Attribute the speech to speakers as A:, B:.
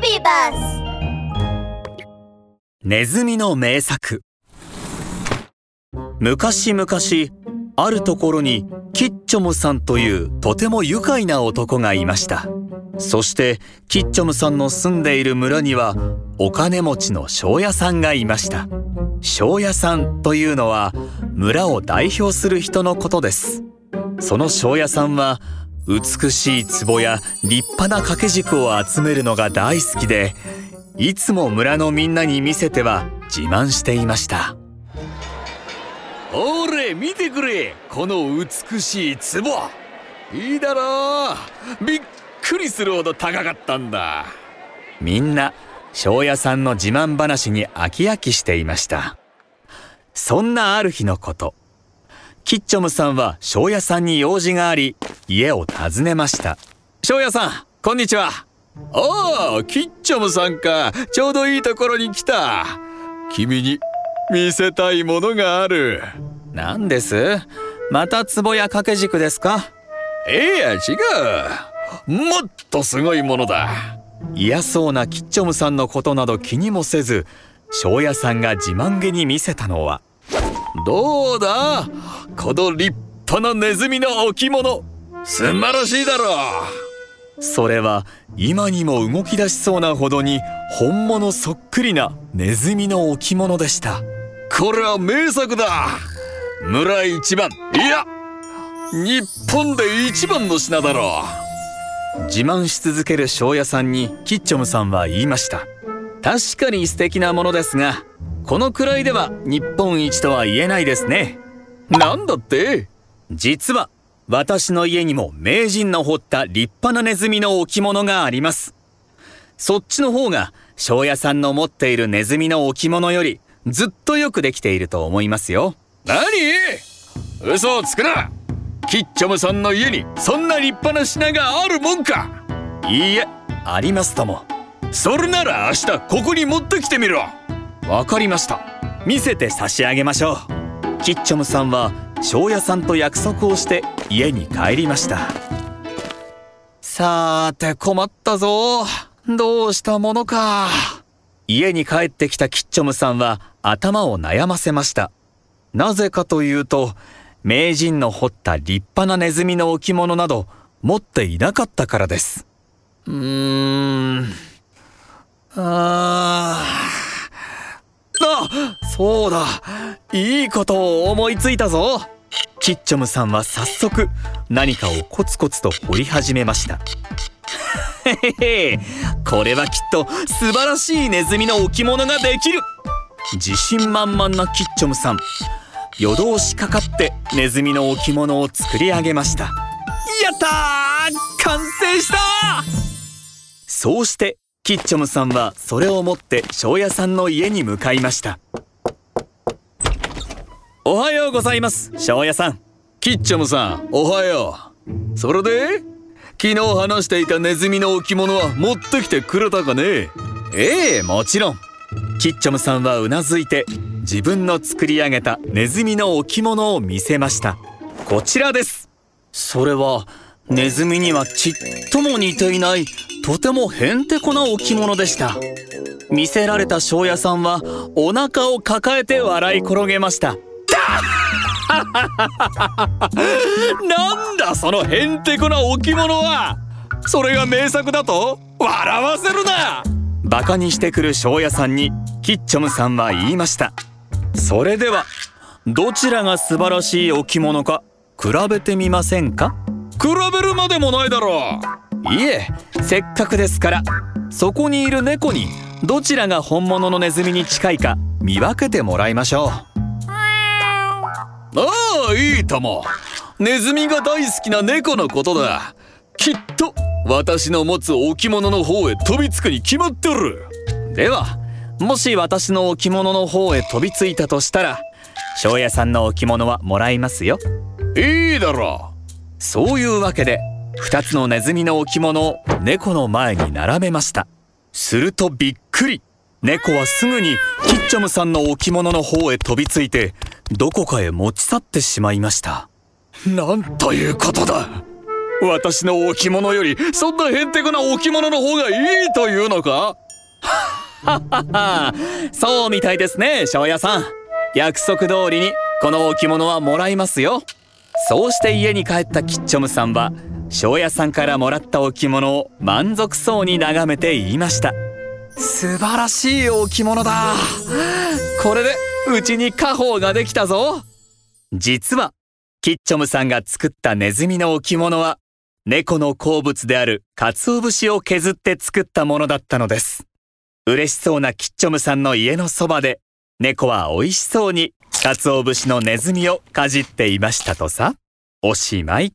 A: ビバス
B: ネズミの名作。昔々あるところにキッチョムさんというとても愉快な男がいました。そしてキッチョムさんの住んでいる村にはお金持ちの庄屋さんがいました。庄屋さんというのは村を代表する人のことです。その庄屋さんは美しい壺や立派な掛け軸を集めるのが大好きでいつも村のみんなに見せては自慢していました。
C: おれ見てくれこの美しい壺。いいだろう。びっくりするほど高かったんだ。
B: みんな庄屋さんの自慢話に飽き飽きしていました。そんなある日のこと。キッチョムさんは庄屋さんに用事があり家を訪ねました。庄屋さんこんにちは。
C: おおキッチョムさんか。ちょうどいいところに来た。君に見せたいものがある。
B: 何です？また壺や掛け軸ですか？
C: いや違う。もっとすごいものだ。
B: 嫌そうなキッチョムさんのことなど気にもせず庄屋さんが自慢げに見せたのは。
C: どうだ？この立派なネズミの置物素晴らしいだろ
B: う。それは今にも動き出しそうなほどに本物そっくりなネズミの置物でした。
C: これは名作だ。村一番。いや日本で一番の品だろ
B: う。自慢し続ける庄屋さんにキッチョムさんは言いました。確かに素敵なものですがこのくらいでは日本一とは言えないですね。
C: なんだって？
B: 実は私の家にも名人の彫った立派なネズミの置物があります。そっちの方が庄屋さんの持っているネズミの置物よりずっとよくできていると思いますよ。
C: 何？嘘をつくな！キッチョムさんの家にそんな立派な品があるもんか！
B: いいえありますとも。
C: それなら明日ここに持ってきてみろ。
B: わかりました。見せて差し上げましょう。キッチョムさんは庄屋さんと約束をして家に帰りました。さーて困ったぞ。どうしたものか。家に帰ってきたキッチョムさんは頭を悩ませました。なぜかというと名人の彫った立派なネズミの置物など持っていなかったからです。うーん。ああそうだ。いいことを思いついたぞキッチョムさんは早速何かをコツコツと掘り始めました。これはきっと素晴らしいネズミの置物ができる。自信満々なキッチョムさん夜通しかかってネズミの置物を作り上げました。やったー！完成したそうしてキッチョムさんはそれを持って庄屋さんの家に向かいました。おはようございます。庄屋さん。
C: キッチョムさん。おはよう。それで？昨日話していたネズミの置物は持ってきてくれたかね？
B: ええもちろん。キッチョムさんはうなずいて自分の作り上げたネズミの置物を見せました。こちらです。それはネズミにはちっとも似ていないとてもへんてこな置物でした。見せられた庄屋さんはお腹を抱えて笑い転げました
C: なんだそのへんてこな置物は。それが名作だと？笑わせるな。
B: バカにしてくる庄屋さんにキッチョムさんは言いました。それではどちらが素晴らしい置物か比べてみませんか？
C: 比べるまでもないだろ
B: う。いえせっかくですからそこにいる猫にどちらが本物のネズミに近いか見分けてもらいましょう
C: ああいいとも。ネズミが大好きな猫のことだ。きっと私の持つ置物の方へ飛びつくに決まってる。
B: ではもし私の置物の方へ飛びついたとしたら庄屋さんの置物はもらいますよ。
C: いいだろ
B: う。そういうわけで2つのネズミの置物を猫の前に並べました。するとびっくり。猫はすぐにキッチョムさんの置物の方へ飛びついてどこかへ持ち去ってしまいました。
C: なんということだ。私の置物よりそんなへんてこな置物の方がいいというのか？
B: ははは。そうみたいですね庄屋さん。約束通りにこの置物はもらいますよ。そうして家に帰ったキッチョムさんは庄屋さんからもらった置物を満足そうに眺めて言いました。素晴らしい置物だ。これでうちに家宝ができたぞ。実はキッチョムさんが作ったネズミの置物は猫の好物である鰹節を削って作ったものだったのです。嬉しそうなキッチョムさんの家のそばで猫は美味しそうに鰹節のネズミをかじっていましたとさ。おしまい。